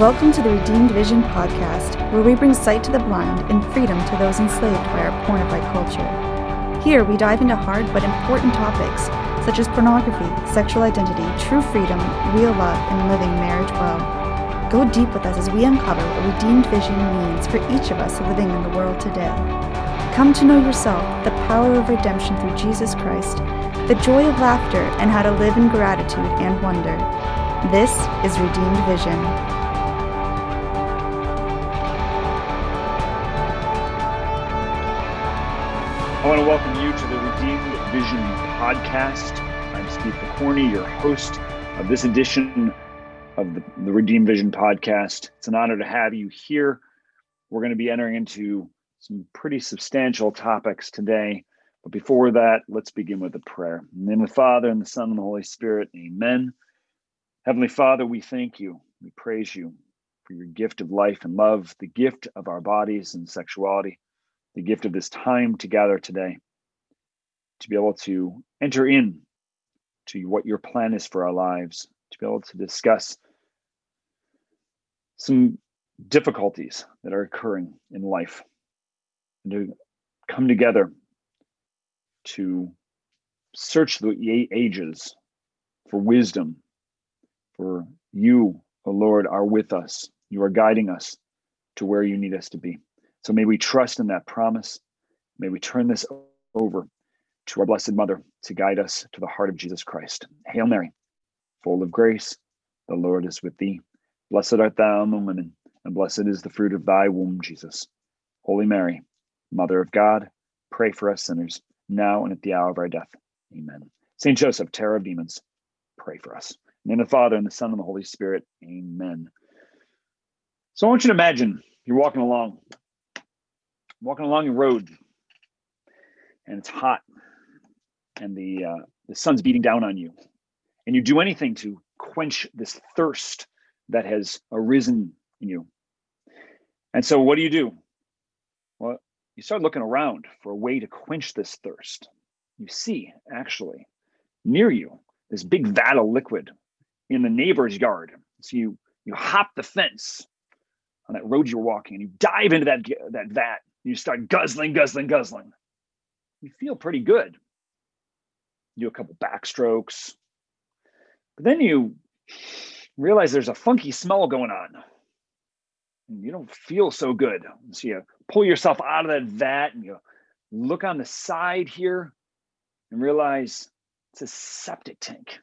Welcome to the Redeemed Vision podcast, where we bring sight to the blind and freedom to those enslaved by our pornified culture. Here, we dive into hard but important topics such as pornography, sexual identity, true freedom, real love, and living marriage well. Go deep with us as we uncover what redeemed vision means for each of us living in the world today. Come to know yourself, the power of redemption through Jesus Christ, the joy of laughter, and how to live in gratitude and wonder. This is Redeemed Vision. I want to welcome you to the Redeemed Vision podcast. I'm Steve Picorni, your host of this edition of the, the Redeemed Vision podcast. It's an honor to have you here. We're going to be entering into some pretty substantial topics today. But before that, let's begin with a prayer. In the name of the Father, and the Son, and the Holy Spirit, amen. Heavenly Father, we thank you. We praise you for your gift of life and love, the gift of our bodies and sexuality the gift of this time to gather today, to be able to enter in to what your plan is for our lives, to be able to discuss some difficulties that are occurring in life, and to come together to search the ages for wisdom, for you, O Lord, are with us. You are guiding us to where you need us to be. So may we trust in that promise. May we turn this over to our Blessed Mother to guide us to the heart of Jesus Christ. Hail Mary, full of grace, the Lord is with thee. Blessed art thou among women, and blessed is the fruit of thy womb, Jesus. Holy Mary, Mother of God, pray for us sinners, now and at the hour of our death. Amen. Saint Joseph, terror of demons, pray for us. In the name of the Father, and the Son, and the Holy Spirit. Amen. So I want you to imagine you're walking along walking along the road and it's hot and the uh, the sun's beating down on you and you do anything to quench this thirst that has arisen in you. And so what do you do? Well you start looking around for a way to quench this thirst. You see actually near you this big vat of liquid in the neighbor's yard. So you you hop the fence on that road you're walking and you dive into that that vat you start guzzling, guzzling, guzzling. You feel pretty good. You do a couple backstrokes. But then you realize there's a funky smell going on. And you don't feel so good. So you pull yourself out of that vat and you look on the side here and realize it's a septic tank.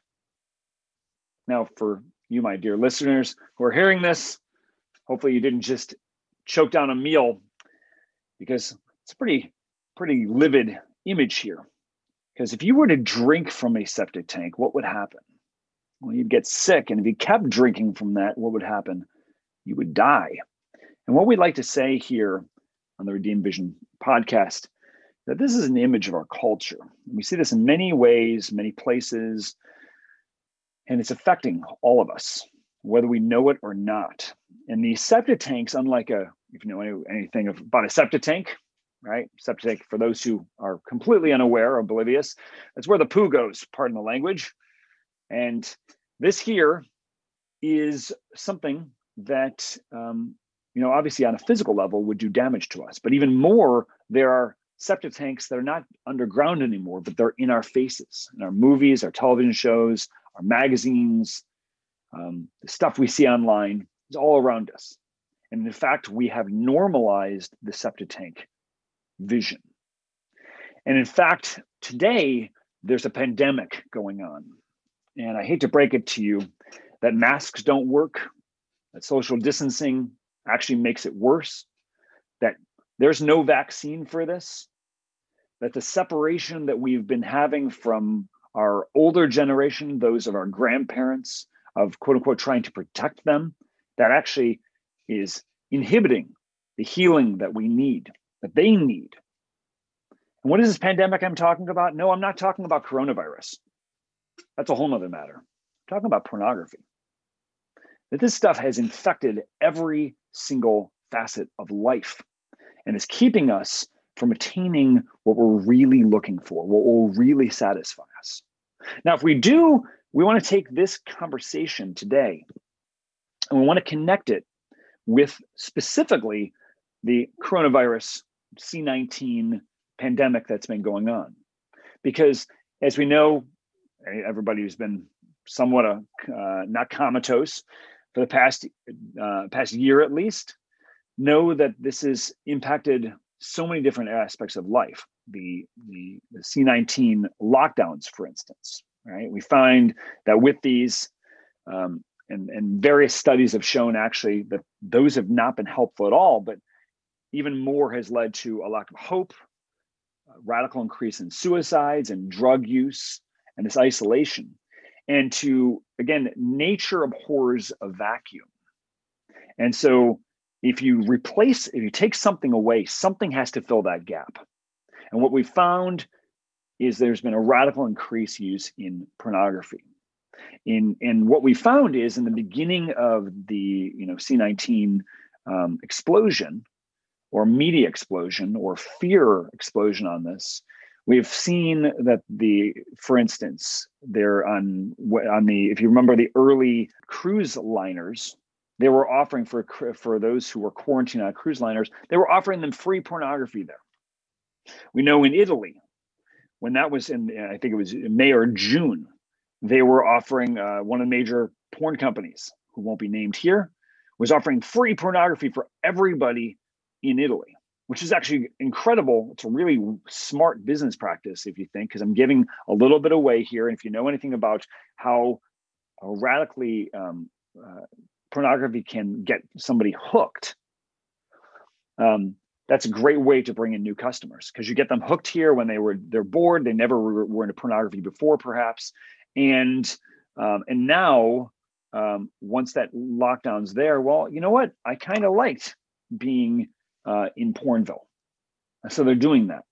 Now, for you, my dear listeners who are hearing this, hopefully you didn't just choke down a meal because it's a pretty pretty livid image here. Because if you were to drink from a septic tank, what would happen? Well, you'd get sick. And if you kept drinking from that, what would happen? You would die. And what we'd like to say here on the Redeemed Vision podcast that this is an image of our culture. We see this in many ways, many places, and it's affecting all of us, whether we know it or not. And these septic tanks, unlike a if you know any, anything about a septic tank, right? Septic tank, for those who are completely unaware or oblivious, that's where the poo goes, pardon the language. And this here is something that, um, you know, obviously on a physical level would do damage to us. But even more, there are septic tanks that are not underground anymore, but they're in our faces, in our movies, our television shows, our magazines, um, the stuff we see online is all around us. And in fact, we have normalized the septic tank vision. And in fact, today there's a pandemic going on. And I hate to break it to you that masks don't work, that social distancing actually makes it worse, that there's no vaccine for this, that the separation that we've been having from our older generation, those of our grandparents, of quote unquote trying to protect them, that actually is inhibiting the healing that we need, that they need. And what is this pandemic I'm talking about? No, I'm not talking about coronavirus. That's a whole nother matter. I'm talking about pornography. That this stuff has infected every single facet of life and is keeping us from attaining what we're really looking for, what will really satisfy us. Now, if we do, we want to take this conversation today and we want to connect it with specifically the coronavirus C19 pandemic that's been going on. Because as we know, everybody who's been somewhat a, uh, not comatose for the past uh, past year at least know that this has impacted so many different aspects of life. The, the, the C19 lockdowns, for instance, right? We find that with these, um, and, and various studies have shown actually that those have not been helpful at all, but even more has led to a lack of hope, radical increase in suicides and drug use, and this isolation. And to, again, nature abhors a vacuum. And so if you replace, if you take something away, something has to fill that gap. And what we found is there's been a radical increase use in pornography. In and what we found is in the beginning of the you know C19 um, explosion, or media explosion, or fear explosion on this, we've seen that the, for instance, they're on on the if you remember the early cruise liners they were offering for for those who were quarantined on cruise liners they were offering them free pornography there. We know in italy when that was in i think it was may or june they were offering uh, one of the major porn companies who won't be named here was offering free pornography for everybody in italy which is actually incredible. It's a really smart business practice if you think because i'm giving a little bit away here. And if you know anything about how, how radically um, uh, pornography can get somebody hooked, um, that's a great way to bring in new customers because you get them hooked here when they were they're bored, they never were, were into pornography before, perhaps, and um, and now um, once that lockdown's there, well, you know what? I kind of liked being uh, in Pornville, so they're doing that.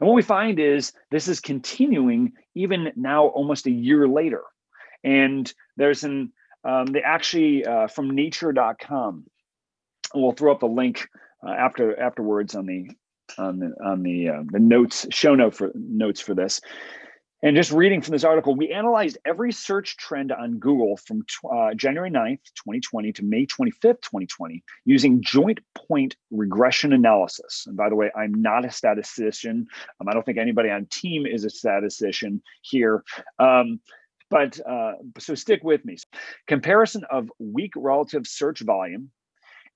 And what we find is this is continuing even now, almost a year later. And there's an um, they actually uh, from nature.com. We'll throw up a link uh, after afterwards on the on the on the uh, the notes show note for notes for this. And just reading from this article, we analyzed every search trend on Google from uh, January 9th, 2020 to May 25th, 2020, using joint point regression analysis. And by the way, I'm not a statistician. Um, I don't think anybody on team is a statistician here. Um, but uh, so stick with me. Comparison of weak relative search volume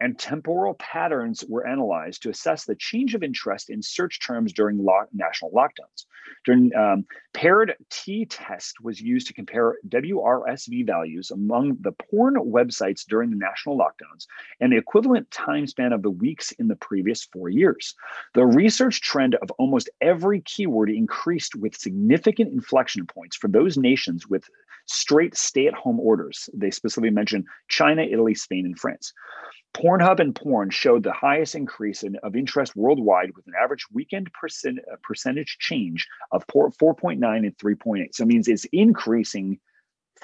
and temporal patterns were analyzed to assess the change of interest in search terms during national lockdowns. During um, paired t-test was used to compare WRSV values among the porn websites during the national lockdowns and the equivalent time span of the weeks in the previous four years. The research trend of almost every keyword increased with significant inflection points for those nations with straight stay-at-home orders. They specifically mentioned China, Italy, Spain, and France. Pornhub and porn showed the highest increase in, of interest worldwide with an average weekend percent, uh, percentage change of 4.9 and 3.8. So it means it's increasing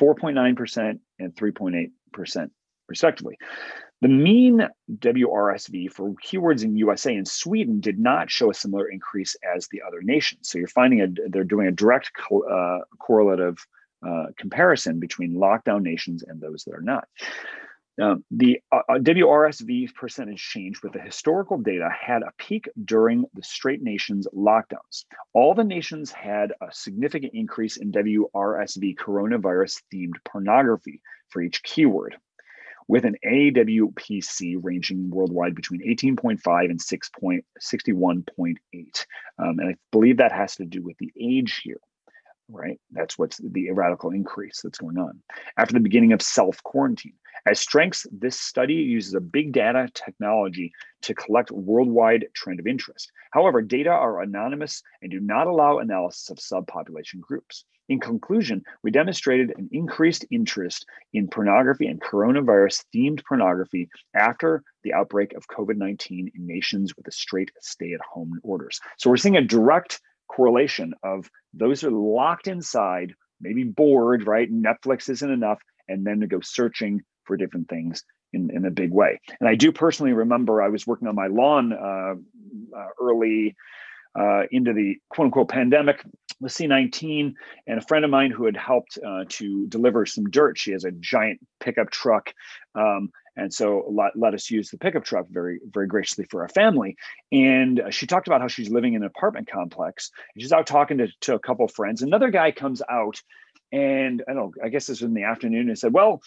4.9% and 3.8% respectively. The mean WRSV for keywords in USA and Sweden did not show a similar increase as the other nations. So you're finding a, they're doing a direct co- uh, correlative uh, comparison between lockdown nations and those that are not. Um, the uh, uh WRSV percentage change with the historical data had a peak during the Straight Nations lockdowns. All the nations had a significant increase in WRSV coronavirus themed pornography for each keyword, with an AWPC ranging worldwide between 18.5 and 6.61.8. Um, and I believe that has to do with the age here right? That's what's the radical increase that's going on. After the beginning of self quarantine, as strengths, this study uses a big data technology to collect worldwide trend of interest. However, data are anonymous and do not allow analysis of subpopulation groups. In conclusion, we demonstrated an increased interest in pornography and coronavirus themed pornography after the outbreak of COVID 19 in nations with a straight stay at home orders. So we're seeing a direct correlation of those are locked inside, maybe bored, right? Netflix isn't enough, and then to go searching for different things in, in a big way. And I do personally remember I was working on my lawn uh, uh, early uh, into the quote unquote pandemic was C19 and a friend of mine who had helped uh, to deliver some dirt. She has a giant pickup truck. Um, and so let, let us use the pickup truck very, very graciously for our family. And uh, she talked about how she's living in an apartment complex. She's out talking to, to a couple friends. Another guy comes out and I don't know, I guess this was in the afternoon and said, well,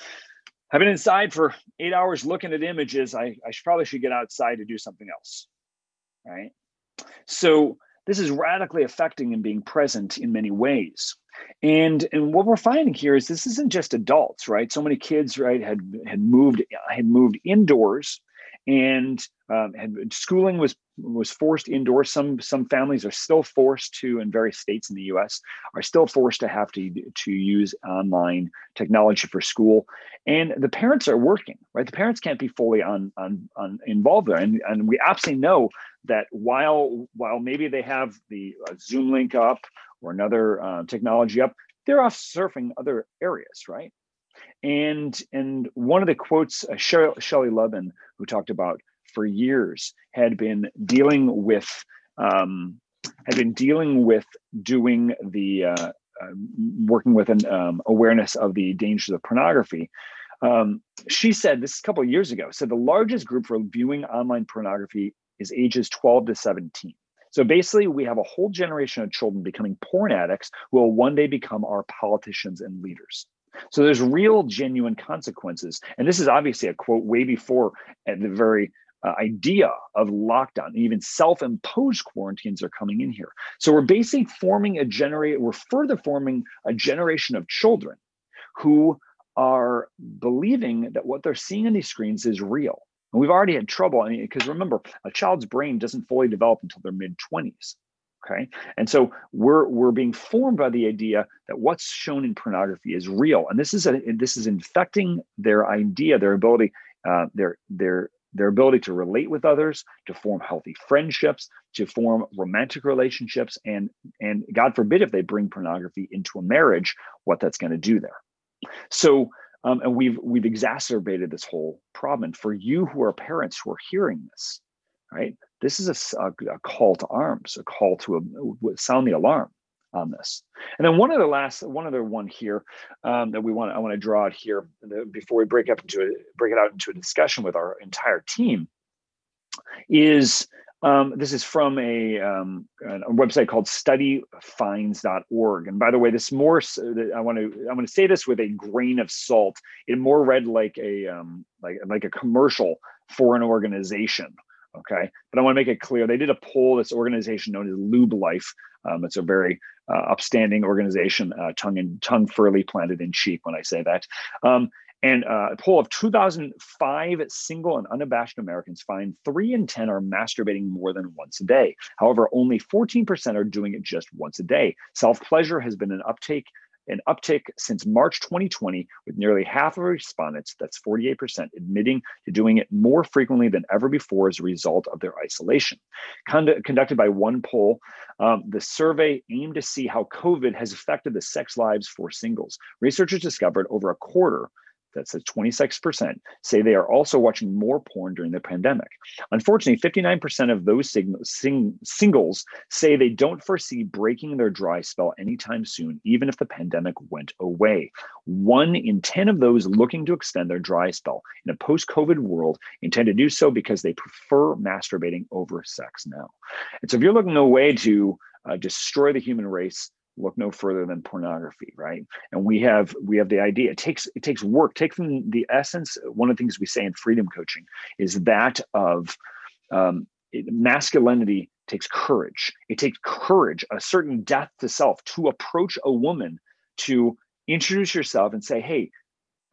I've been inside for eight hours looking at images. I, I should, probably should get outside to do something else. Right. So this is radically affecting and being present in many ways. And and what we're finding here is this isn't just adults, right? So many kids, right, had had moved had moved indoors and um, and schooling was was forced indoors. Some some families are still forced to, in various states in the U.S., are still forced to have to to use online technology for school, and the parents are working. Right, the parents can't be fully on on, on involved there, and and we absolutely know that while while maybe they have the uh, Zoom link up or another uh, technology up, they're off surfing other areas, right? And and one of the quotes, uh, Shelley Lubben, who talked about for years, had been dealing with um, had been dealing with doing the uh, uh, working with an um, awareness of the dangers of pornography. Um, she said this a couple of years ago. Said the largest group for viewing online pornography is ages 12 to 17. So basically, we have a whole generation of children becoming porn addicts who will one day become our politicians and leaders. So there's real, genuine consequences. And this is obviously a quote way before the very uh, idea of lockdown, even self-imposed quarantines are coming in here. So we're basically forming a generate, we're further forming a generation of children who are believing that what they're seeing on these screens is real. And we've already had trouble. I mean, because remember, a child's brain doesn't fully develop until their mid 20s. Okay. And so we're we're being formed by the idea that what's shown in pornography is real. And this is a this is infecting their idea, their ability, uh, their their their ability to relate with others, to form healthy friendships, to form romantic relationships, and and God forbid if they bring pornography into a marriage, what that's going to do there. So um, and we've we've exacerbated this whole problem. And for you who are parents who are hearing this, right? This is a, a, call to arms, a call to a, sound the alarm on this. And then one other last, one other one here um, that we want, I want to draw out here before we break up into a, break it out into a discussion with our entire team, is um, this is from a, um, a, website called studyfinds.org. And by the way, this more, I want to, I want to say this with a grain of salt. It more read like a, um, like, like a commercial for an organization. Okay. But I want to make it clear they did a poll, this organization known as Lube Life. Um, it's a very uh, upstanding organization, uh, tongue and tongue furly planted in cheek when I say that. And uh, a poll of 2005 single and unabashed Americans find three in 10 are masturbating more than once a day. However, only 14% are doing it just once a day. Self pleasure has been an uptake an uptick since March 2020, with nearly half of respondents, that's 48%, admitting to doing it more frequently than ever before as a result of their isolation. Condu- conducted by OnePoll, um, the survey aimed to see how COVID has affected the sex lives for singles. Researchers discovered over a quarter that's at 26%, say they are also watching more porn during the pandemic. Unfortunately, 59% of those sing- sing- singles say they don't foresee breaking their dry spell anytime soon, even if the pandemic went away. One in 10 of those looking to extend their dry spell in a post COVID world intend to do so because they prefer masturbating over sex now. And so if you're looking a way to uh, destroy the human race, look no further than pornography right? And we have we have the idea. It takes it takes work. Take from the essence one of the things we say in freedom coaching is that of um, it, masculinity takes courage. It takes courage a certain death to self to approach a woman to introduce yourself and say hey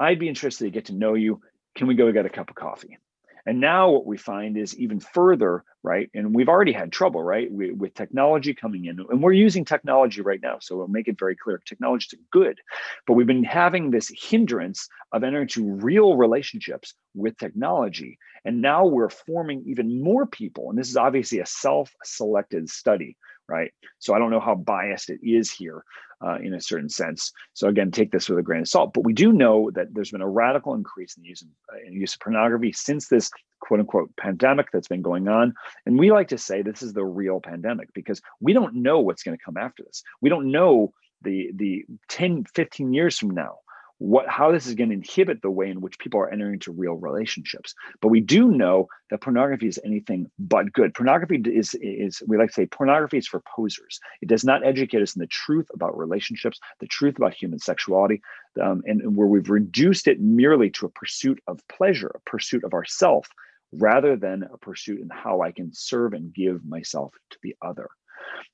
i'd be interested to get to know you. Can we go get a cup of coffee and now what we find is even further, right? And we've already had trouble, right? We, with technology coming in, and we're using technology right now. So we'll make it very clear technology is good. But we've been having this hindrance of entering into real relationships with technology. And now we're forming even more people. And this is obviously a self selected study, right? So I don't know how biased it is here uh, in a certain sense. So again, take this with a grain of salt. But we do know that there's been a radical increase in the use of, uh, in use of pornography since this quote unquote pandemic that's been going on. And we like to say this is the real pandemic because we don't know what's going to come after this. We don't know the the 10, 15 years from now what how this is going to inhibit the way in which people are entering into real relationships. But we do know that pornography is anything but good. Pornography is is we like to say pornography is for posers. It does not educate us in the truth about relationships, the truth about human sexuality, um, and where we've reduced it merely to a pursuit of pleasure, a pursuit of ourself, rather than a pursuit in how I can serve and give myself to the other.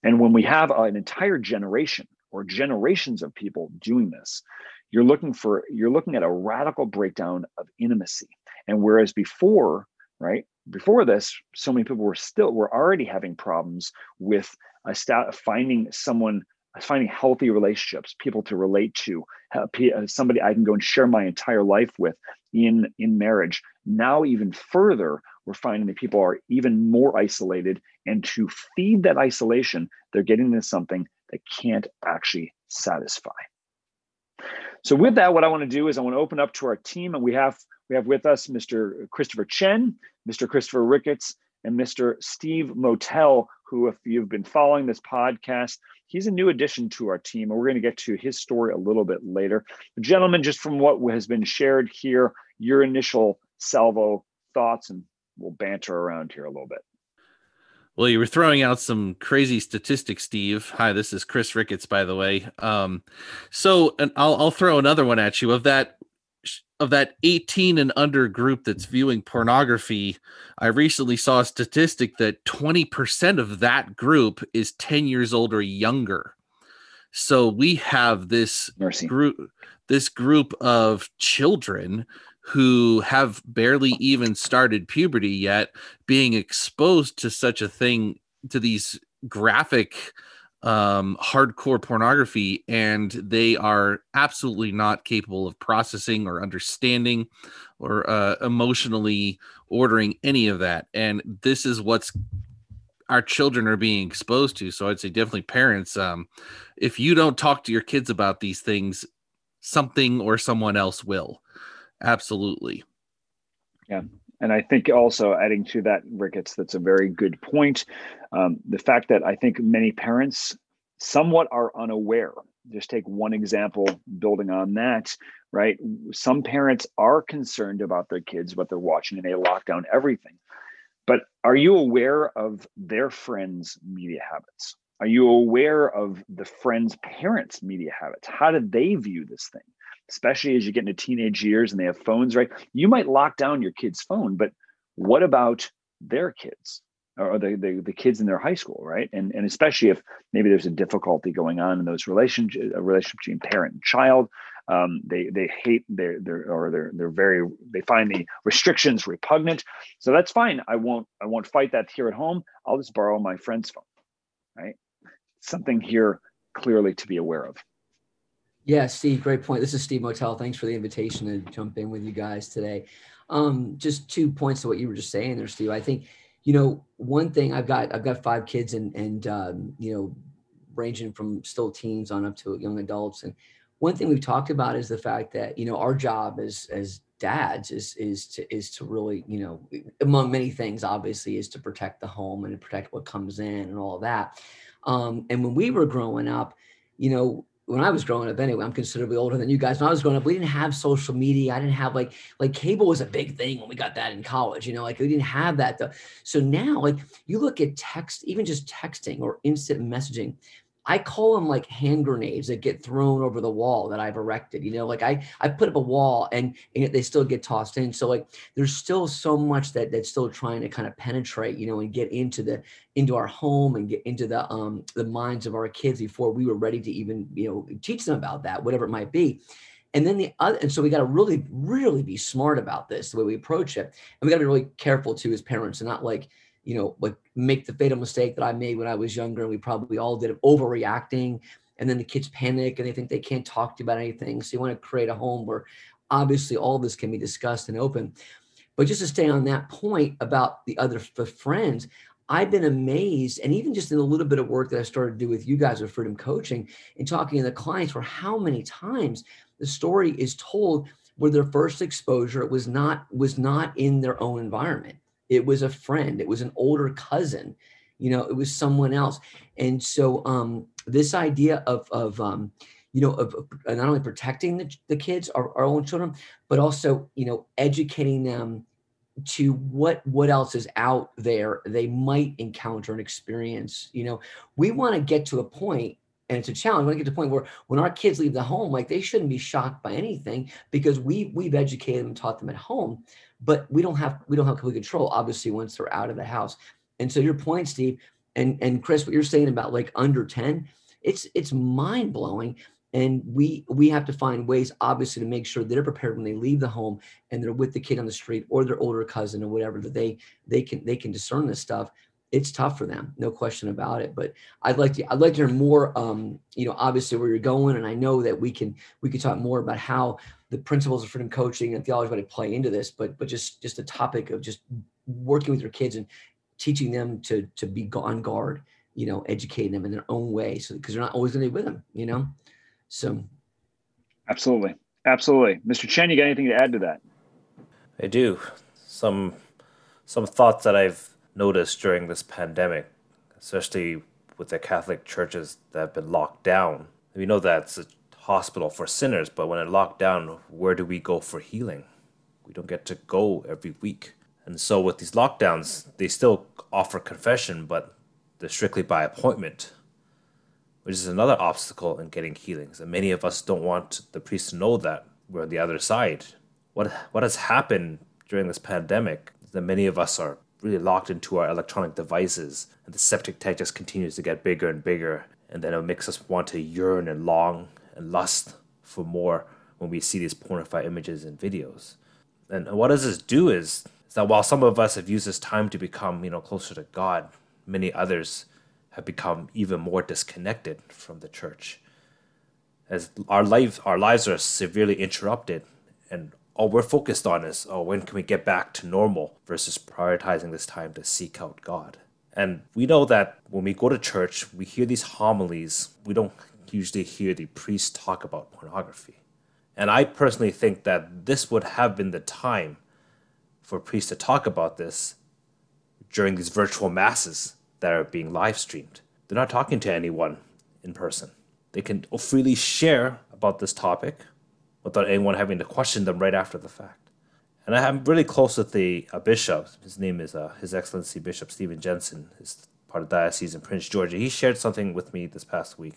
And when we have an entire generation or generations of people doing this, you're looking for you're looking at a radical breakdown of intimacy. And whereas before right before this so many people were still were already having problems with a stat, finding someone finding healthy relationships people to relate to uh, somebody i can go and share my entire life with in in marriage. Now even further we're finding that people are even more isolated and to feed that isolation they're getting into something that can't actually satisfy so with that, what I want to do is I want to open up to our team, and we have we have with us Mr. Christopher Chen, Mr. Christopher Ricketts, and Mr. Steve Motel, who, if you've been following this podcast, he's a new addition to our team, and we're going to get to his story a little bit later. Gentlemen, just from what has been shared here, your initial salvo thoughts, and we'll banter around here a little bit. Well, you were throwing out some crazy statistics, Steve. Hi, this is Chris Ricketts, by the way. Um, so, and I'll I'll throw another one at you of that of that 18 and under group that's viewing pornography. I recently saw a statistic that 20% of that group is 10 years old or younger. So we have this Mercy. group this group of children who have barely even started puberty yet being exposed to such a thing to these graphic um hardcore pornography and they are absolutely not capable of processing or understanding or uh, emotionally ordering any of that. And this is what's our children are being exposed to. So i'd say definitely parents um if you don't talk to your kids about these things something or someone else will Absolutely. Yeah. And I think also adding to that, Ricketts, that's a very good point. Um, the fact that I think many parents somewhat are unaware. Just take one example, building on that, right? Some parents are concerned about their kids, what they're watching, and they lock down everything. But are you aware of their friends' media habits? Are you aware of the friends' parents' media habits? How do they view this thing? Especially as you get into teenage years and they have phones, right? You might lock down your kid's phone, but what about their kids or the, the, the kids in their high school, right? And and especially if maybe there's a difficulty going on in those relationship a relationship between parent and child, um, they they hate their their or they're they're very they find the restrictions repugnant. So that's fine. I won't I won't fight that here at home. I'll just borrow my friend's phone, right? Something here clearly to be aware of. Yeah, Steve, great point. This is Steve Motel. Thanks for the invitation to jump in with you guys today. Um, just two points to what you were just saying there, Steve. I think, you know, one thing I've got, I've got five kids and, and, um, you know, ranging from still teens on up to young adults. And one thing we've talked about is the fact that, you know, our job as, as dads is, is to, is to really, you know, among many things, obviously is to protect the home and protect what comes in and all that. Um, and when we were growing up, you know, when I was growing up anyway, I'm considerably older than you guys. When I was growing up, we didn't have social media. I didn't have like like cable was a big thing when we got that in college, you know, like we didn't have that though. So now like you look at text, even just texting or instant messaging, I call them like hand grenades that get thrown over the wall that I've erected. You know, like I I put up a wall and, and they still get tossed in. So like there's still so much that that's still trying to kind of penetrate, you know, and get into the into our home and get into the um the minds of our kids before we were ready to even you know teach them about that, whatever it might be. And then the other, and so we got to really, really be smart about this, the way we approach it. And we got to be really careful too as parents and not like, you know, like make the fatal mistake that I made when I was younger, and we probably all did of overreacting. And then the kids panic and they think they can't talk to you about anything. So you want to create a home where obviously all this can be discussed and open. But just to stay on that point about the other the friends, I've been amazed, and even just in a little bit of work that I started to do with you guys with Freedom Coaching and talking to the clients, for how many times the story is told where their first exposure was not was not in their own environment it was a friend, it was an older cousin, you know, it was someone else. And so um, this idea of, of um, you know, of, of not only protecting the, the kids, our, our own children, but also, you know, educating them to what what else is out there they might encounter and experience you know we want to get to a point and it's a challenge. We want to get to the point where when our kids leave the home, like they shouldn't be shocked by anything because we we've educated them and taught them at home, but we don't have we don't have complete control, obviously, once they're out of the house. And so your point, Steve, and and Chris, what you're saying about like under 10, it's it's mind blowing. And we we have to find ways, obviously, to make sure they're prepared when they leave the home and they're with the kid on the street or their older cousin or whatever that they they can they can discern this stuff it's tough for them, no question about it. But I'd like to I'd like to hear more. Um, you know, obviously where you're going, and I know that we can we can talk more about how the principles of freedom coaching and theology going to play into this. But but just just a topic of just working with your kids and teaching them to to be on guard. You know, educating them in their own way, so because they're not always going to be with them. You know, so absolutely, absolutely, Mr. Chen, you got anything to add to that? I do. Some some thoughts that I've noticed during this pandemic, especially with the Catholic churches that have been locked down. We know that's a hospital for sinners, but when it locked down, where do we go for healing? We don't get to go every week. And so with these lockdowns, they still offer confession, but they're strictly by appointment, which is another obstacle in getting healings. And many of us don't want the priest to know that we're on the other side. What what has happened during this pandemic is that many of us are really locked into our electronic devices, and the septic tank just continues to get bigger and bigger, and then it makes us want to yearn and long and lust for more when we see these pornified images and videos. And what does this do is, is that while some of us have used this time to become, you know, closer to God, many others have become even more disconnected from the church. As our life our lives are severely interrupted and all we're focused on is, oh, when can we get back to normal versus prioritizing this time to seek out God. And we know that when we go to church, we hear these homilies, we don't usually hear the priest talk about pornography. And I personally think that this would have been the time for priests to talk about this during these virtual masses that are being live streamed. They're not talking to anyone in person. They can freely share about this topic without anyone having to question them right after the fact. And I'm really close with the a bishop. His name is uh, His Excellency Bishop Stephen Jensen, is part of diocese in Prince George. He shared something with me this past week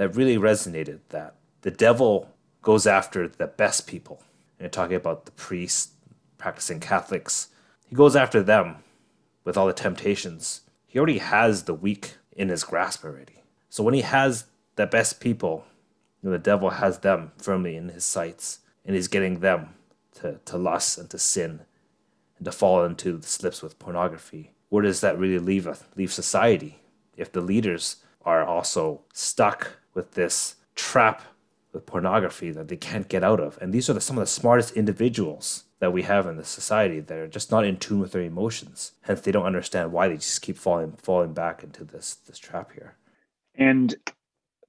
that really resonated. That the devil goes after the best people. And you're talking about the priests, practicing Catholics. He goes after them with all the temptations. He already has the weak in his grasp already. So when he has the best people the devil has them firmly in his sights, and he's getting them to, to lust and to sin and to fall into the slips with pornography. Where does that really leave leave society if the leaders are also stuck with this trap with pornography that they can't get out of? And these are the, some of the smartest individuals that we have in the society that are just not in tune with their emotions. Hence, they don't understand why they just keep falling falling back into this this trap here. And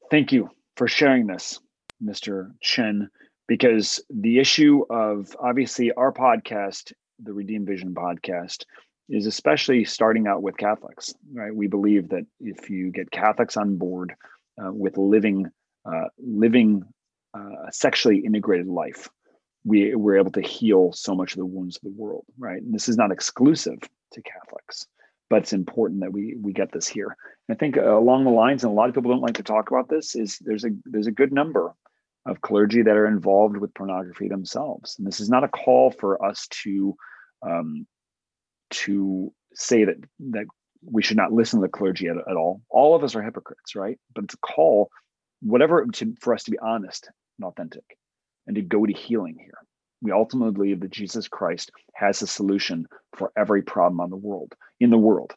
thank you for sharing this, Mr. Chen, because the issue of obviously our podcast, the Redeem Vision podcast, is especially starting out with Catholics, right? We believe that if you get Catholics on board uh, with living, uh, living uh, a sexually integrated life, we, we're able to heal so much of the wounds of the world, right? And this is not exclusive to Catholics but it's important that we we get this here. And I think uh, along the lines, and a lot of people don't like to talk about this, is there's a there's a good number of clergy that are involved with pornography themselves, and this is not a call for us to um, to say that that we should not listen to the clergy at, at all. All of us are hypocrites, right? But it's a call, whatever, to, for us to be honest and authentic, and to go to healing here we ultimately believe that Jesus Christ has a solution for every problem on the world in the world,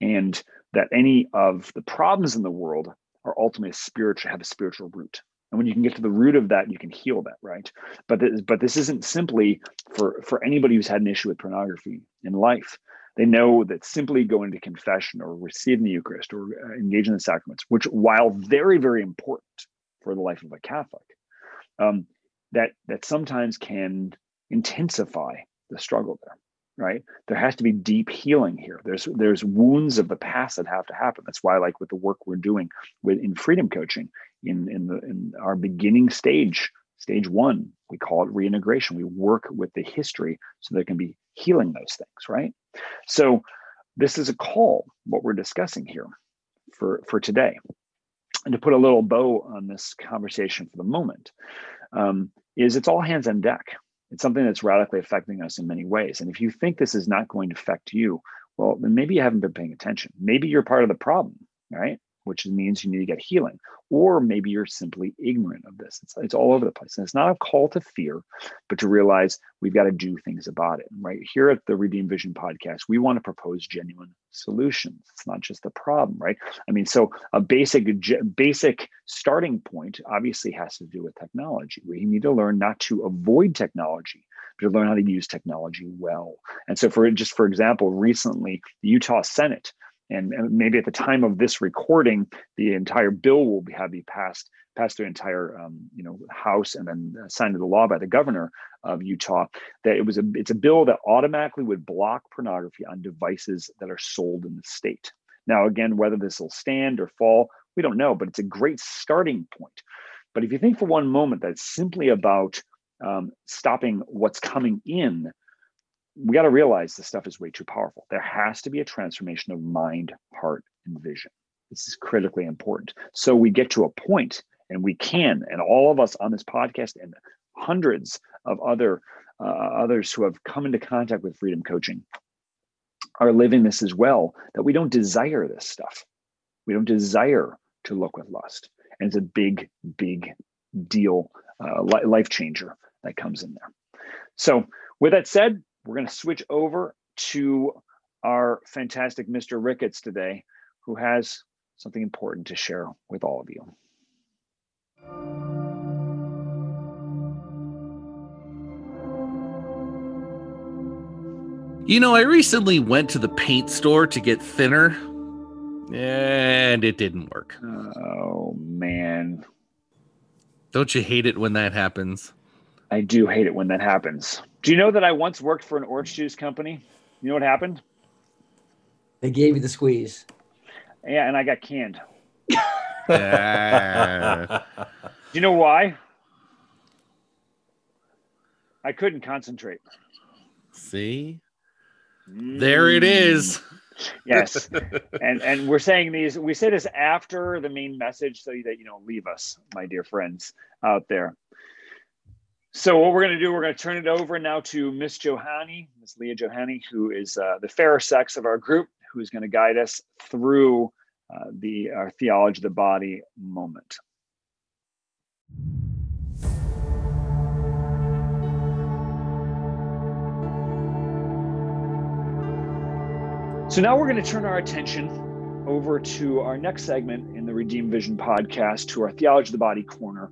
and that any of the problems in the world are ultimately spiritual have a spiritual root. And when you can get to the root of that, you can heal that, right? But this, but this isn't simply for for anybody who's had an issue with pornography in life. They know that simply going to confession or receiving the Eucharist or uh, engaging in the sacraments, which while very very important for the life of a Catholic, um, that that sometimes can intensify the struggle there right? There has to be deep healing here. There's there's wounds of the past that have to happen. That's why, like with the work we're doing with in freedom coaching, in in the in our beginning stage, stage one, we call it reintegration. We work with the history so there can be healing those things, right? So this is a call, what we're discussing here for, for today. And to put a little bow on this conversation for the moment, um, is it's all hands on deck. It's something that's radically affecting us in many ways. And if you think this is not going to affect you, well, then maybe you haven't been paying attention. Maybe you're part of the problem, right? Which means you need to get healing. Or maybe you're simply ignorant of this. It's, it's all over the place. And it's not a call to fear, but to realize we've got to do things about it. Right here at the Redeem Vision podcast, we want to propose genuine solutions. It's not just the problem, right? I mean, so a basic basic starting point obviously has to do with technology. We need to learn not to avoid technology, but to learn how to use technology well. And so, for just for example, recently the Utah Senate and, maybe at the time of this recording, the entire bill will be, have be passed passed through entire um, you know House and then signed into law by the governor of Utah. That it was a it's a bill that automatically would block pornography on devices that are sold in the state. Now, again, whether this will stand or fall, we don't know, but it's a great starting point. But if you think for one moment that it's simply about um, stopping what's coming in we got to realize this stuff is way too powerful. There has to be a transformation of mind, heart, and vision. This is critically important. So we get to a point, and we can, and all of us on this podcast, and hundreds of other uh, others who have come into contact with freedom coaching, are living this as well. That we don't desire this stuff. We don't desire to look with lust, and it's a big, big deal, uh, life changer that comes in there. So, with that said, we're going to switch over to our fantastic Mr. Ricketts today, who has something important to share with all of you. You know, I recently went to the paint store to get thinner, and it didn't work. Oh, man. Don't you hate it when that happens? I do hate it when that happens. Do you know that I once worked for an orange juice company? You know what happened? They gave you the squeeze. Yeah, and I got canned. Do you know why? I couldn't concentrate. See? Mm. There it is. yes. and and we're saying these we say this after the main message so that you know leave us, my dear friends out there. So what we're going to do, we're going to turn it over now to Miss Johanny, Miss Leah Johanny, who is uh, the fairer sex of our group, who's going to guide us through uh, the our theology of the body moment. So now we're going to turn our attention over to our next segment in the Redeem Vision podcast, to our Theology of the Body corner.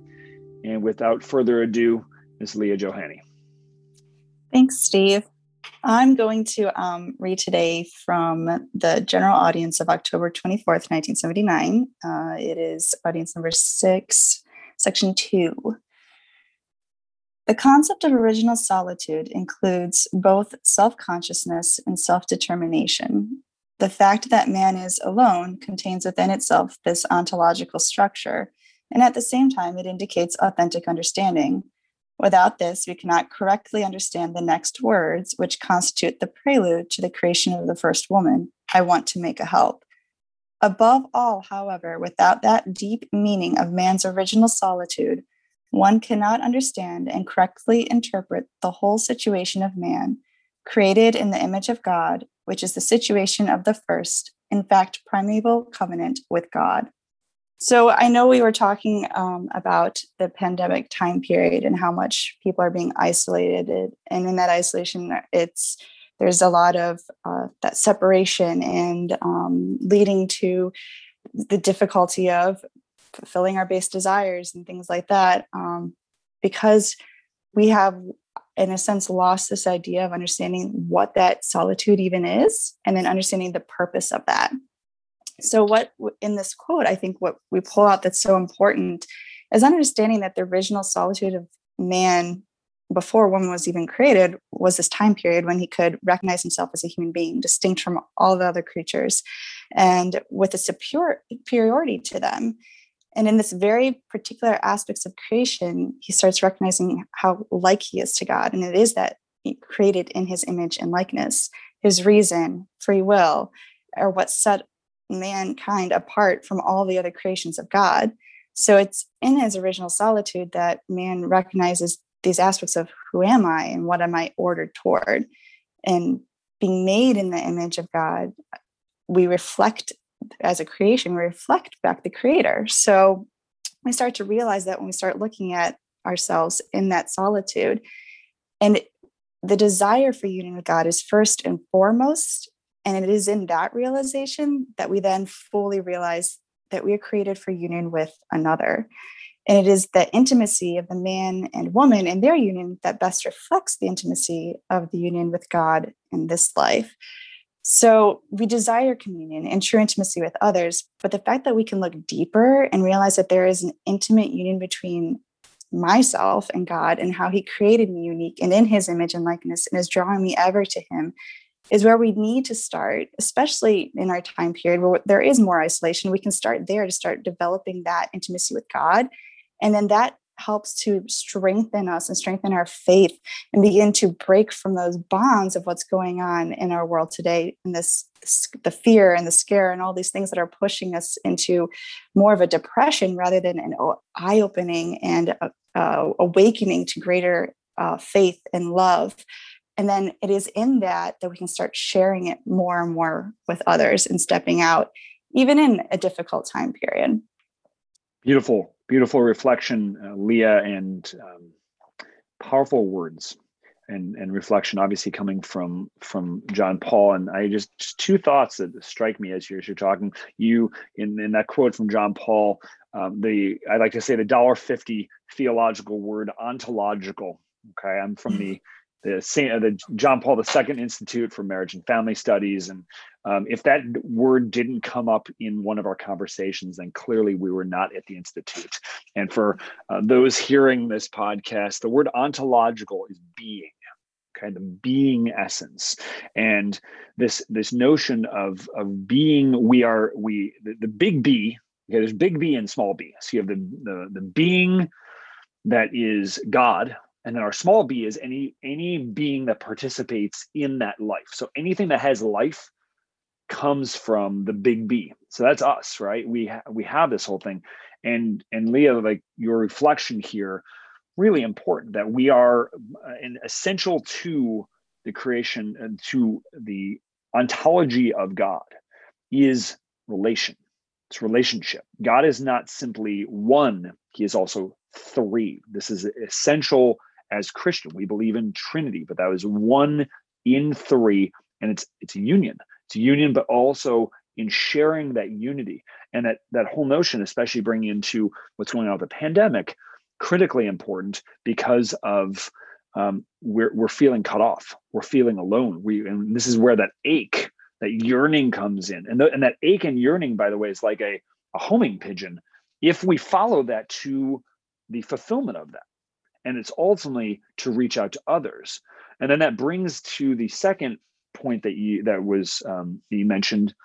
And without further ado, Ms. Leah Johanny. Thanks, Steve. I'm going to um, read today from the general audience of October 24th, 1979. Uh, it is audience number six, section two. The concept of original solitude includes both self consciousness and self determination. The fact that man is alone contains within itself this ontological structure, and at the same time, it indicates authentic understanding Without this, we cannot correctly understand the next words, which constitute the prelude to the creation of the first woman I want to make a help. Above all, however, without that deep meaning of man's original solitude, one cannot understand and correctly interpret the whole situation of man, created in the image of God, which is the situation of the first, in fact, primeval covenant with God. So I know we were talking um, about the pandemic time period and how much people are being isolated, and in that isolation, it's there's a lot of uh, that separation and um, leading to the difficulty of fulfilling our base desires and things like that, um, because we have, in a sense, lost this idea of understanding what that solitude even is, and then understanding the purpose of that so what in this quote i think what we pull out that's so important is understanding that the original solitude of man before woman was even created was this time period when he could recognize himself as a human being distinct from all the other creatures and with a superiority to them. And in this very particular aspects of creation he starts recognizing how like he is to god and it is that he created in his image and likeness his reason free will are what set mankind apart from all the other creations of god so it's in his original solitude that man recognizes these aspects of who am I and what am I ordered toward. And being made in the image of God, we reflect as a creation, we reflect back the creator. So we start to realize that when we start looking at ourselves in that solitude, and the desire for union with God is first and foremost. And it is in that realization that we then fully realize that we are created for union with another. And it is the intimacy of the man and woman in their union that best reflects the intimacy of the union with God in this life. So we desire communion and true intimacy with others, but the fact that we can look deeper and realize that there is an intimate union between myself and God and how He created me unique and in His image and likeness and is drawing me ever to Him is where we need to start, especially in our time period where there is more isolation. We can start there to start developing that intimacy with God and then that helps to strengthen us and strengthen our faith and begin to break from those bonds of what's going on in our world today and this the fear and the scare and all these things that are pushing us into more of a depression rather than an eye-opening and uh, awakening to greater uh, faith and love and then it is in that that we can start sharing it more and more with others and stepping out even in a difficult time period beautiful beautiful reflection, uh, Leah, and um, powerful words and and reflection. Obviously, coming from from John Paul, and I just, just two thoughts that strike me as you're, as you're talking. You in in that quote from John Paul, um, the I like to say the dollar fifty theological word ontological. Okay, I'm from the the uh, the John Paul II Institute for Marriage and Family Studies, and um, if that word didn't come up in one of our conversations, then clearly we were not at the institute. And for uh, those hearing this podcast, the word ontological is being, okay, the being essence, and this this notion of of being. We are we the, the big B. Okay, there's big B and small b. So you have the the, the being that is God, and then our small b is any any being that participates in that life. So anything that has life comes from the big b. So that's us right? We ha- we have this whole thing. And and leah like your reflection here really important that we are uh, an essential to the creation and to the ontology of god is relation. It's relationship. God is not simply one. He is also three. This is essential as Christian. We believe in Trinity, but that is one in three, and it's it's a union. It's a union, but also in sharing that unity and that that whole notion, especially bringing into what's going on with the pandemic, critically important because of um, we're we're feeling cut off. We're feeling alone. We and this is where that ache, that yearning comes in, and and that ache and yearning, by the way, is like a a homing pigeon. If we follow that to the fulfillment of that and it's ultimately to reach out to others. And then that brings to the second point that you that was um, you mentioned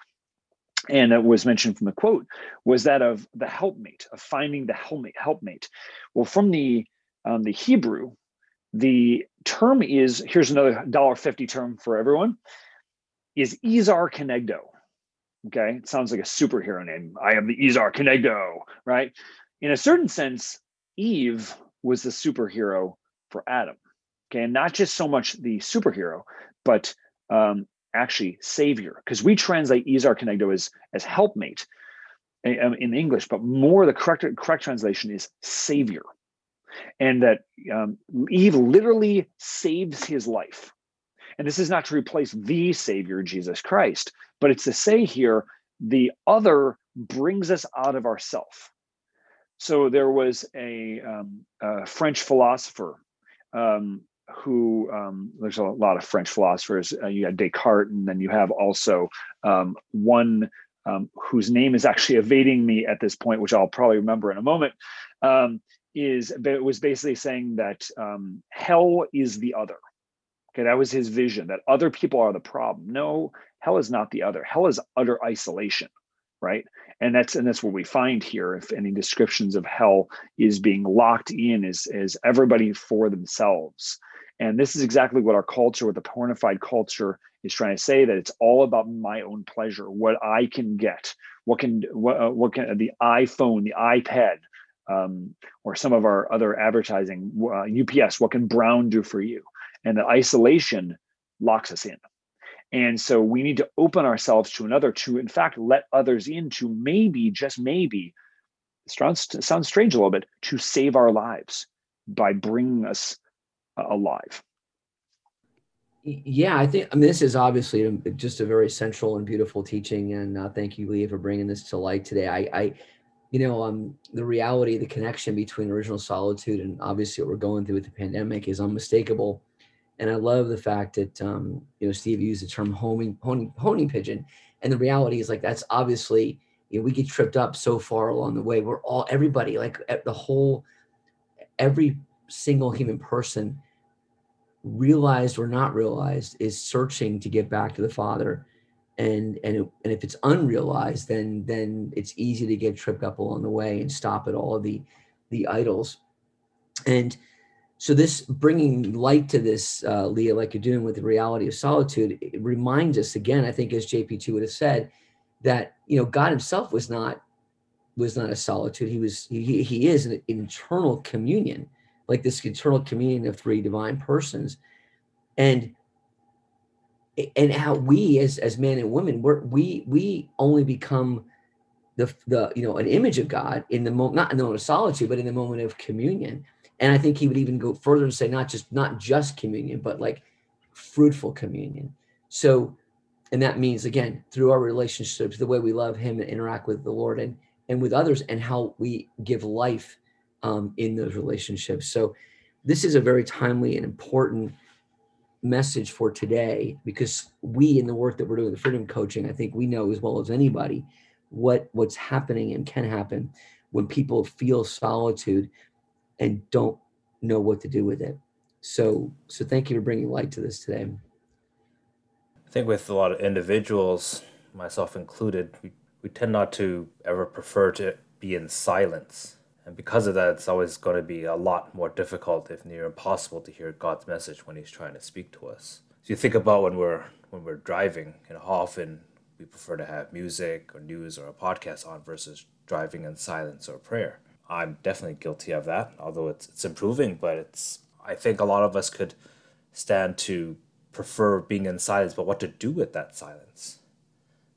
and that was mentioned from the quote was that of the helpmate of finding the helpmate helpmate. Well from the um, the hebrew the term is here's another dollar fifty term for everyone is ezer kenegdo. Okay? It sounds like a superhero name. I am the ezer kenegdo right? In a certain sense eve was the superhero for Adam. Okay, and not just so much the superhero, but um, actually savior, because we translate Ezer Kenegdo as as helpmate in, in English, but more the correct correct translation is savior, and that um, Eve literally saves his life. And this is not to replace the Savior, Jesus Christ, but it's to say here the other brings us out of ourself so there was a, um, a French philosopher um, who um, there's a lot of French philosophers. Uh, you had Descartes, and then you have also um, one um, whose name is actually evading me at this point, which I'll probably remember in a moment. Um, is was basically saying that um, hell is the other. Okay, that was his vision that other people are the problem. No, hell is not the other. Hell is utter isolation, right? And that's and that's what we find here. If any descriptions of hell is being locked in is is everybody for themselves. And this is exactly what our culture, what the pornified culture is trying to say that it's all about my own pleasure, what I can get, what can what, uh, what can the iPhone, the iPad, um, or some of our other advertising, uh, UPS, what can Brown do for you? And the isolation locks us in. And so we need to open ourselves to another, to in fact let others in, to maybe, just maybe, sounds, strange a little bit, to save our lives by bringing us alive. Yeah, I think I mean this is obviously just a very central and beautiful teaching, and uh, thank you, Leah, for bringing this to light today. I, I you know, um, the reality, the connection between original solitude and obviously what we're going through with the pandemic is unmistakable. And I love the fact that um, you know Steve used the term homing, honing pigeon, and the reality is like that's obviously you know we get tripped up so far along the way. We're all everybody like the whole every single human person realized or not realized is searching to get back to the father. And and it, and if it's unrealized then then it's easy to get tripped up along the way and stop at all of the the idols. And so this bringing light to this uh, leah like you're doing with the reality of solitude it reminds us again i think as jp2 would have said that you know god himself was not was not a solitude. He was he, he is an internal communion like this eternal communion of three divine persons. And and how we as as men and women we're, we we only become the the you know an image of god in the moment not in the moment of solitude but in the moment of communion and i think he would even go further and say not just not just communion but like fruitful communion so and that means again through our relationships the way we love him and interact with the lord and and with others and how we give life um, in those relationships. So this is a very timely and important message for today because we in the work that we're doing the freedom coaching i think we know as well as anybody what what's happening and can happen when people feel solitude and don't know what to do with it so so thank you for bringing light to this today i think with a lot of individuals myself included we, we tend not to ever prefer to be in silence and because of that, it's always going to be a lot more difficult, if near impossible, to hear God's message when He's trying to speak to us. So you think about when we're when we're driving, know, how often we prefer to have music or news or a podcast on versus driving in silence or prayer. I'm definitely guilty of that, although it's it's improving, but it's I think a lot of us could stand to prefer being in silence, but what to do with that silence?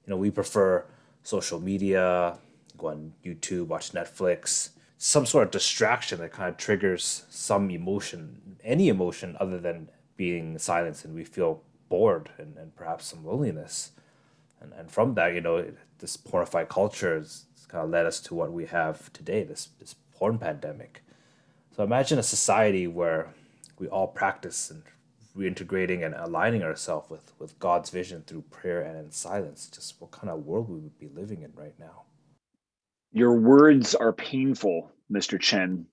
You know, we prefer social media, go on YouTube, watch Netflix, some sort of distraction that kind of triggers some emotion, any emotion other than being silence and we feel bored and, and perhaps some loneliness. And, and from that, you know, this pornified culture kind of led us to what we have today, this, this porn pandemic. So imagine a society where we all practice and reintegrating and aligning ourselves with, with God's vision through prayer and in silence. Just what kind of world we would be living in right now your words are painful, Mr. Chen,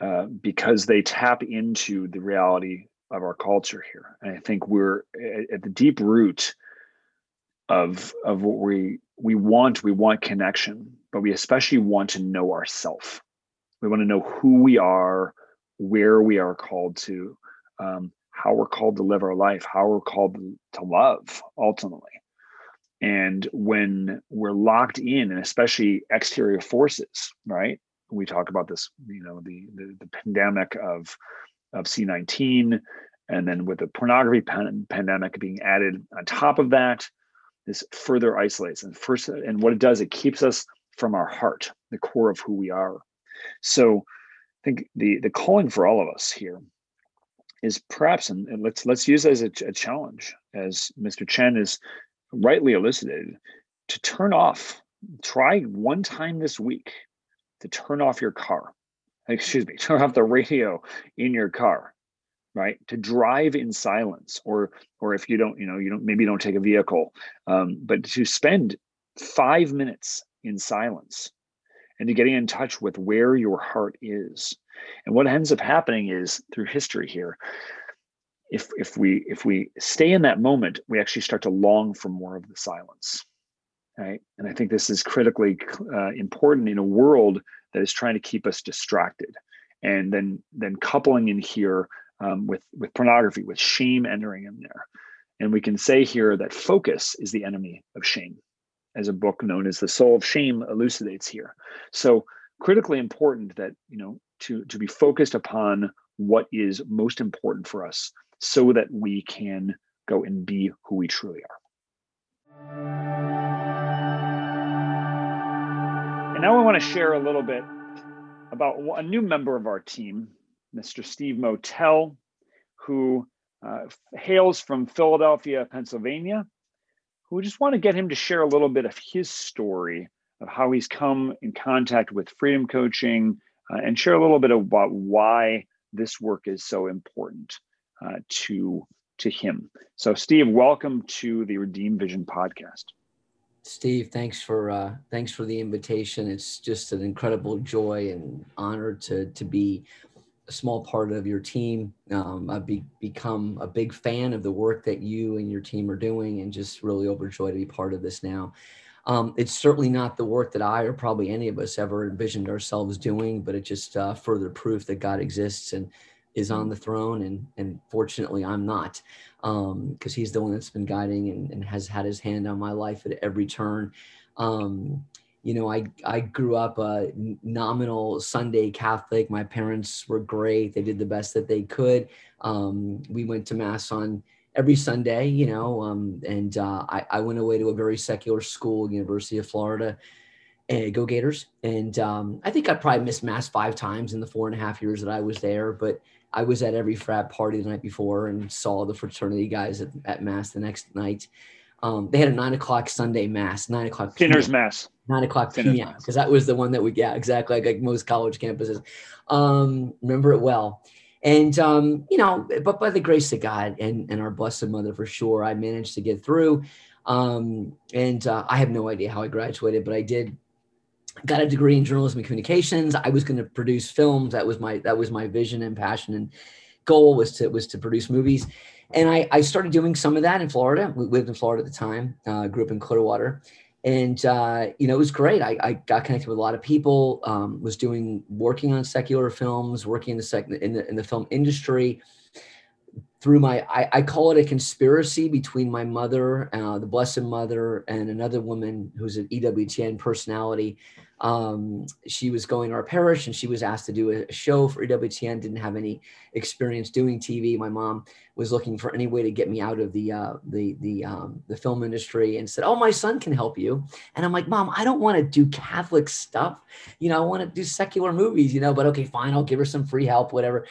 uh, because they tap into the reality of our culture here. And I think we're at, at the deep root of of what we we want. We want connection, but we especially want to know ourselves. We want to know who we are, where we are called to, um, how we're called to live our life, how we're called to love ultimately. And when we're locked in, and especially exterior forces, right? We talk about this, you know, the the, the pandemic of of C19, and then with the pornography pan- pandemic being added on top of that, this further isolates and first and what it does, it keeps us from our heart, the core of who we are. So I think the the calling for all of us here is perhaps, and, and let's let's use as a, a, challenge, as Mr. Chen is rightly elicited to turn off try one time this week to turn off your car excuse me turn off the radio in your car right to drive in silence or or if you don't you know you don't maybe you don't take a vehicle um, but to spend five minutes in silence and to getting in touch with where your heart is. And what ends up happening is through history here, if if we if we stay in that moment, we actually start to long for more of the silence. Right. And I think this is critically uh, important in a world that is trying to keep us distracted. And then then coupling in here um, with with pornography, with shame entering in there. And we can say here that focus is the enemy of shame as a book known as The Soul of Shame elucidates here. So critically important that, you know, to, to be focused upon what is most important for us so that we can go and be who we truly are. And now I want to share a little bit about a new member of our team, Mr. Steve Motel, who uh, hails from Philadelphia, Pennsylvania who just want to get him to share a little bit of his story of how he's come in contact with freedom coaching uh, and share a little bit about why this work is so important uh, to to him. So, Steve, welcome to the Redeem Vision podcast. Steve, thanks for uh, thanks for the invitation. It's just an incredible joy and honor to to be a small part of your team. Um, I've be, become a big fan of the work that you and your team are doing, and just really overjoyed to be part of this now. Um, it's certainly not the work that I or probably any of us ever envisioned ourselves doing, but it's just uh, further proof that God exists and is on the throne. And, and fortunately, I'm not, because um, He's the one that's been guiding and, and, has had His hand on my life at every turn. Um, you know, I, I grew up a nominal Sunday Catholic. My parents were great. They did the best that they could. Um, we went to mass on every Sunday, you know, um, and uh, I, I went away to a very secular school, University of Florida, and go Gators. And um, I think I probably missed mass five times in the four and a half years that I was there, but I was at every frat party the night before and saw the fraternity guys at, at mass the next night. Um, they had a nine o'clock Sunday mass, nine o'clock Sinner's mass nine o'clock p.m. because that was the one that we yeah exactly like, like most college campuses. Um, remember it well, and um, you know, but by the grace of God and and our blessed mother for sure, I managed to get through. Um, and uh, I have no idea how I graduated, but I did. Got a degree in journalism and communications. I was going to produce films. That was my that was my vision and passion and goal was to was to produce movies. And I, I started doing some of that in Florida. We lived in Florida at the time. Uh, grew up in Clearwater, and uh, you know it was great I, I, got connected with a lot of people um, was doing working on secular films working in the, sec- in the in the film industry through my I, I call it a conspiracy between my mother uh, the blessed mother and another woman who's an ewtn personality um, she was going to our parish and she was asked to do a show for EWTN, didn't have any experience doing TV. My mom was looking for any way to get me out of the, uh, the, the, um, the film industry and said, oh, my son can help you. And I'm like, mom, I don't want to do Catholic stuff. You know, I want to do secular movies, you know, but okay, fine. I'll give her some free help, whatever.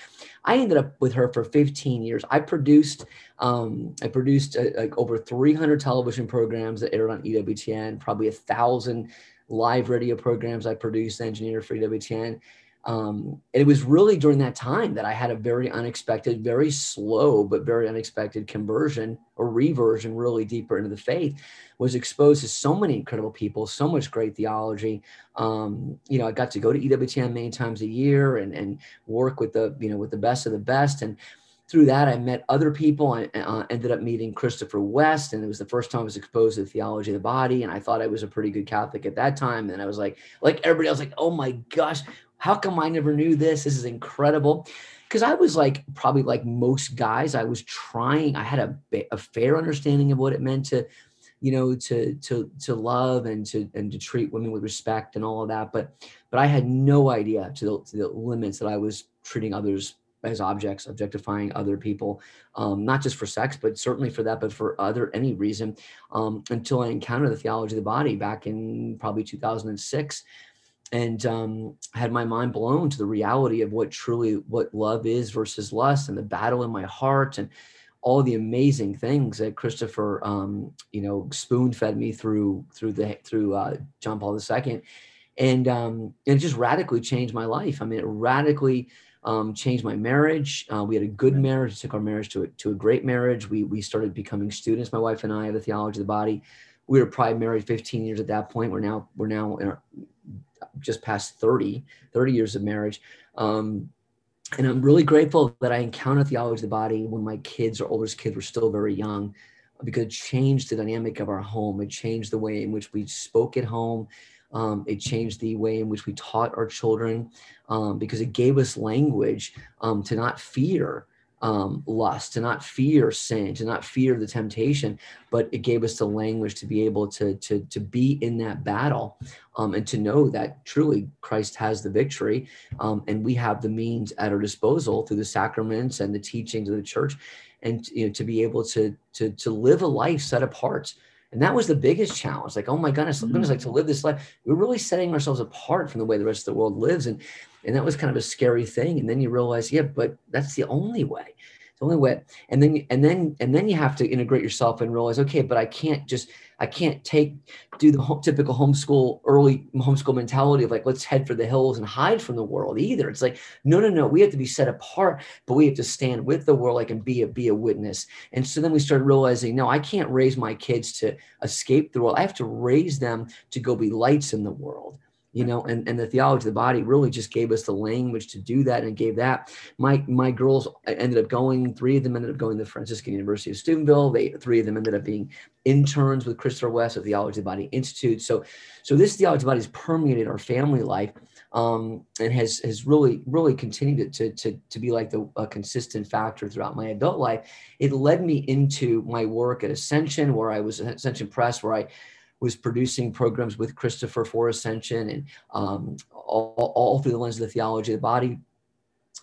I ended up with her for 15 years. I produced, um, I produced uh, like over 300 television programs that aired on EWTN, probably a thousand live radio programs I produced, engineered for EWTN. Um, it was really during that time that I had a very unexpected, very slow, but very unexpected conversion or reversion really deeper into the faith was exposed to so many incredible people, so much great theology. Um, you know, I got to go to EWTN many times a year and, and work with the, you know, with the best of the best. And through that, I met other people. I uh, ended up meeting Christopher West, and it was the first time I was exposed to the theology of the body. And I thought I was a pretty good Catholic at that time. And I was like, like everybody else, like, oh my gosh, how come I never knew this? This is incredible. Because I was like, probably like most guys, I was trying. I had a, a fair understanding of what it meant to, you know, to to to love and to and to treat women with respect and all of that. But but I had no idea to the, to the limits that I was treating others as objects, objectifying other people, um, not just for sex, but certainly for that, but for other any reason. Um, until I encountered the theology of the body back in probably 2006, and um, had my mind blown to the reality of what truly what love is versus lust, and the battle in my heart, and all the amazing things that Christopher, um, you know, spoon fed me through through the through uh, John Paul II, and um, and it just radically changed my life. I mean, it radically um, changed my marriage. Uh, we had a good marriage. took our marriage to a, to a great marriage. We, we started becoming students, my wife and I, of the theology of the body. We were probably married 15 years at that point. We're now, we're now in our just past 30, 30 years of marriage. Um, and I'm really grateful that I encountered theology of the body when my kids or oldest kids were still very young because it changed the dynamic of our home. It changed the way in which we spoke at home. Um, it changed the way in which we taught our children um, because it gave us language um, to not fear um, lust, to not fear sin, to not fear the temptation, but it gave us the language to be able to, to, to be in that battle um, and to know that truly Christ has the victory um, and we have the means at our disposal through the sacraments and the teachings of the church and you know, to be able to, to, to live a life set apart and that was the biggest challenge. Like, oh my goodness, mm-hmm. goodness, like to live this life. We're really setting ourselves apart from the way the rest of the world lives. And and that was kind of a scary thing. And then you realize, yeah, but that's the only way the only way and then and then and then you have to integrate yourself and realize okay but i can't just i can't take do the typical homeschool early homeschool mentality of like let's head for the hills and hide from the world either. It's like no no no we have to be set apart but we have to stand with the world like and be a be a witness. And so then we started realizing no i can't raise my kids to escape the world. I have to raise them to go be lights in the world you know and, and the theology of the body really just gave us the language to do that and gave that. My my girls ended up going three of them ended up going to the franciscan university of steubenville. They three of them ended up being interns with christopher west at theology of the body institute. So so this theology of the body has permeated our family life um, and has has really really continued to to to be like the a consistent factor throughout my adult life. It led me into my work at Ascension, where I was Ascension Press, where I was producing programs with Christopher for Ascension and um, all, all, through the lens of the theology of the body.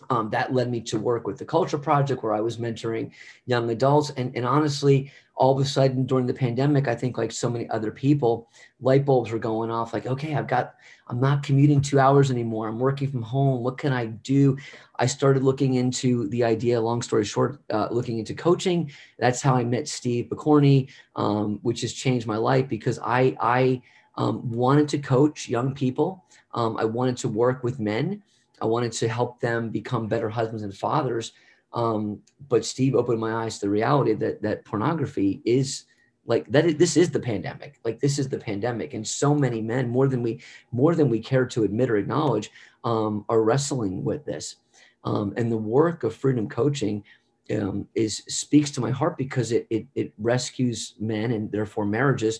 Um, that led me to work with the Culture Project, where I was mentoring young adults. And, and honestly, all of a sudden during the pandemic, I think like so many other people, light bulbs were going off like, okay, I've got, I'm not commuting two hours anymore. I'm working from home. What can I do? I started looking into the idea, long story short, uh, looking into coaching. That's how I met Steve Picorni, um, which has changed my life because I, I um, wanted to coach young people. Um, I wanted to work with men. I wanted to help them become better husbands and fathers. Um, but Steve opened my eyes to the reality that that pornography is like that. Is, this is the pandemic. Like this is the pandemic, and so many men, more than we more than we care to admit or acknowledge, um, are wrestling with this. Um, and the work of freedom coaching um, is speaks to my heart because it, it, it rescues men and therefore marriages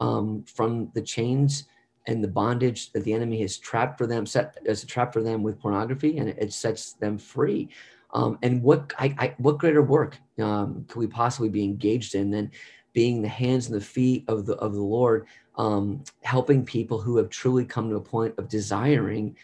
um, from the chains and the bondage that the enemy has trapped for them set as a trap for them with pornography and it, it sets them free um, and what I, I, what greater work um, could we possibly be engaged in than being the hands and the feet of the of the Lord, um, helping people who have truly come to a point of desiring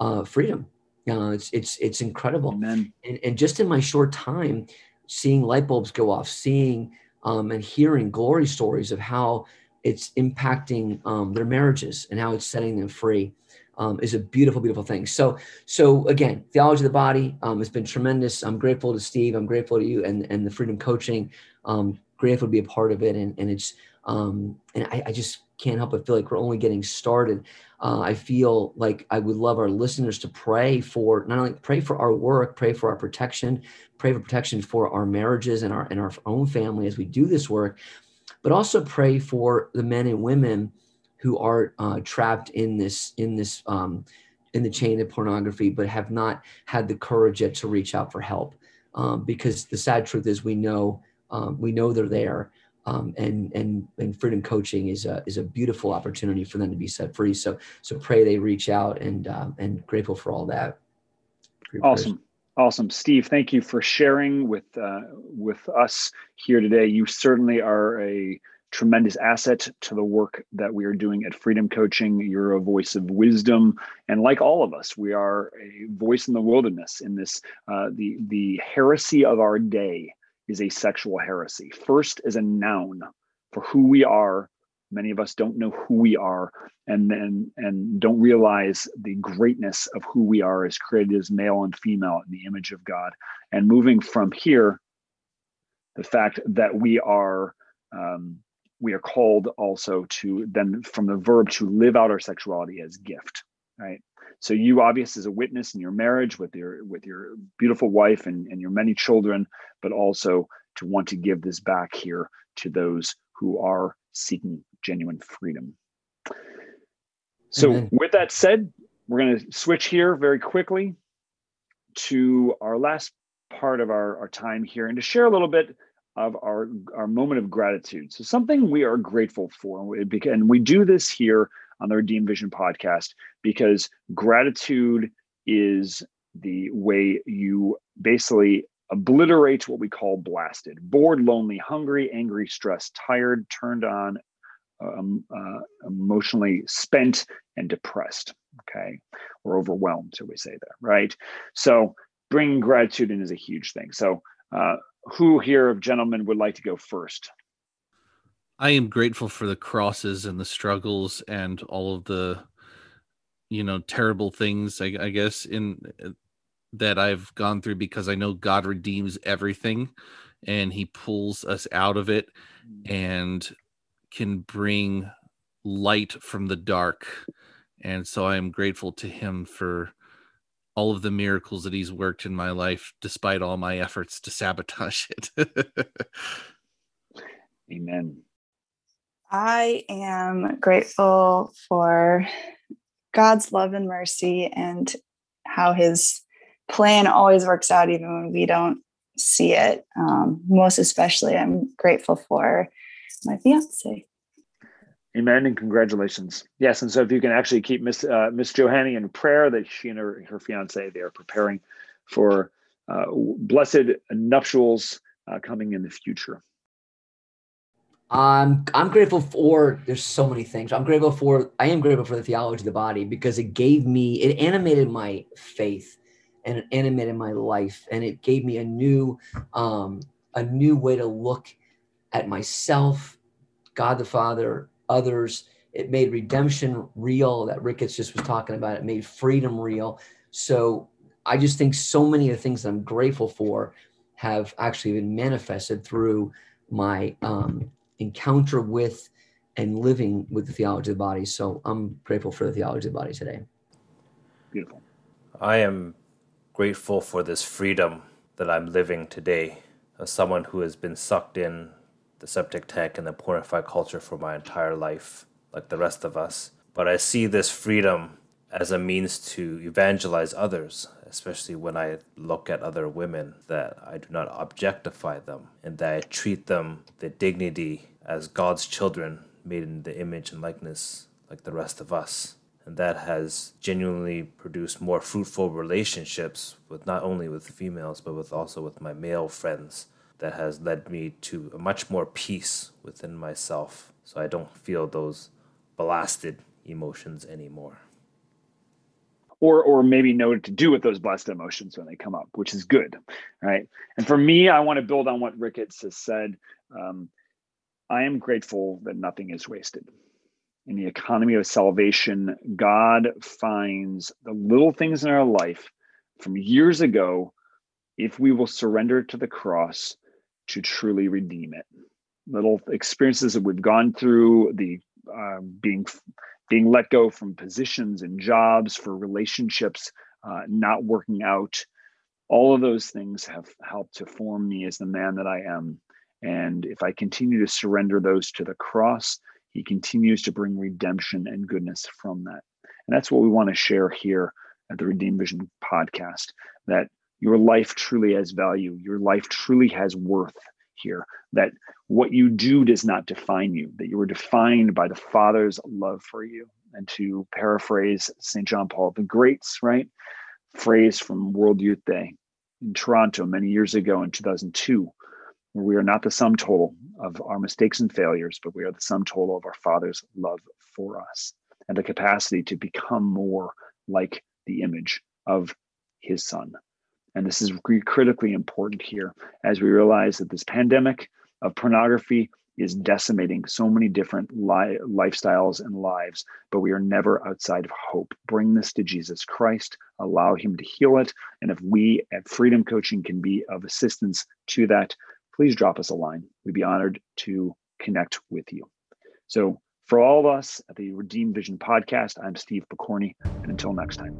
uh, freedom. Uh, it's it's it's incredible. Amen. And, and just in my short time, seeing light bulbs go off, seeing um, and hearing glory stories of how it's impacting um, their marriages and how it's setting them free um, is a beautiful, beautiful thing. So, so again, theology of the body um, has been tremendous. I'm grateful to Steve. I'm grateful to you and and the Freedom Coaching. Um, grateful to be a part of it, and and it's um, and I, I just can't help but feel like we're only getting started. Uh, I feel like I would love our listeners to pray for not only pray for our work, pray for our protection, pray for protection for our marriages and our and our own family as we do this work, but also pray for the men and women who are uh, trapped in this in this um, in the chain of pornography, but have not had the courage yet to reach out for help. Um, because the sad truth is, we know um, we know they're there, um, and and and freedom coaching is a is a beautiful opportunity for them to be set free. So so pray they reach out, and uh, and grateful for all that. Awesome. Prayers. Awesome, Steve. Thank you for sharing with uh, with us here today. You certainly are a tremendous asset to the work that we are doing at Freedom Coaching. You're a voice of wisdom, and like all of us, we are a voice in the wilderness. In this, uh, the the heresy of our day is a sexual heresy. First, as a noun for who we are. Many of us don't know who we are, and then and don't realize the greatness of who we are as created as male and female in the image of God. And moving from here, the fact that we are um, we are called also to then from the verb to live out our sexuality as gift right so you obvious as a witness in your marriage with your with your beautiful wife and, and your many children but also to want to give this back here to those who are seeking genuine freedom So, Amen. with that said, we're going to switch here very quickly to our last part of our, our time here and to share a little bit of our, our moment of gratitude. So, something we are grateful for. And we do this here on the Redeem Vision podcast because gratitude is the way you basically obliterate what we call blasted bored, lonely, hungry, angry, stressed, tired, turned on, um, uh, emotionally spent, and depressed. Okay. Or overwhelmed, so we say that right? So, bringing gratitude in is a huge thing. So, uh, who here of gentlemen would like to go first? I am grateful for the crosses and the struggles and all of the, you know, terrible things. I, I guess in that I've gone through because I know God redeems everything, and He pulls us out of it, mm. and can bring light from the dark. And so I am grateful to Him for all of the miracles that He's worked in my life, despite all my efforts to sabotage it. Amen. I am grateful for God's love and mercy and how his plan always works out even when we don't see it. Um, most especially, I'm grateful for my fiance. Amen and congratulations. Yes, and so if you can actually keep Miss uh, Miss Johanny in prayer that she and her her fiance they are preparing for uh, blessed nuptials uh, coming in the future. I'm I'm grateful for there's so many things. I'm grateful for I am grateful for the theology of the body because it gave me it animated my faith and it animated my life and it gave me a new um a new way to look at myself, God the Father, others. It made redemption real that Ricketts just was talking about. It made freedom real. So I just think so many of the things that I'm grateful for have actually been manifested through my um, encounter with and living with the theology of the body. So I'm grateful for the theology of the body today. Beautiful. I am grateful for this freedom that I'm living today as someone who has been sucked in the septic tank and the pornified culture for my entire life, like the rest of us. But I see this freedom as a means to evangelize others, especially when I look at other women, that I do not objectify them and that I treat them the dignity as God's children made in the image and likeness like the rest of us. That has genuinely produced more fruitful relationships with not only with females, but with also with my male friends. That has led me to a much more peace within myself. So I don't feel those blasted emotions anymore or or maybe know what to do with those blessed emotions when they come up, which is good, right? And for me, I want to build on what Ricketts has said. Um, I am grateful that nothing is wasted. In the economy of salvation, God finds the little things in our life from years ago, if we will surrender to the cross to truly redeem it. Little experiences that we've gone through, the uh, being being let go from positions and jobs for relationships uh, not working out all of those things have helped to form me as the man that i am and if i continue to surrender those to the cross he continues to bring redemption and goodness from that and that's what we want to share here at the redeem vision podcast that your life truly has value your life truly has worth here that what you do does not define you, that you are defined by the Father's love for you. And to paraphrase St. John Paul the Great's, right? Phrase from World Youth Day in Toronto many years ago in 2002, where we are not the sum total of our mistakes and failures, but we are the sum total of our Father's love for us and the capacity to become more like the image of His Son. And this is critically important here as we realize that this pandemic of pornography is decimating so many different li- lifestyles and lives, but we are never outside of hope. Bring this to Jesus Christ, allow Him to heal it. And if we at Freedom Coaching can be of assistance to that, please drop us a line. We'd be honored to connect with you. So, for all of us at the Redeem Vision podcast, I'm Steve Picorni, and until next time.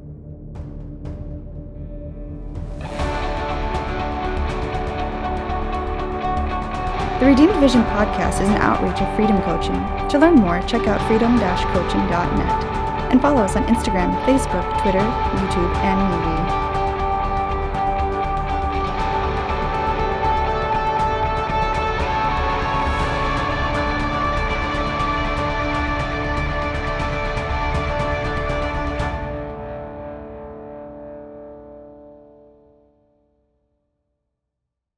The Redeemed Vision podcast is an outreach of Freedom Coaching. To learn more, check out freedom-coaching.net. and follow us on Instagram, Facebook, Twitter, YouTube, and MeWe.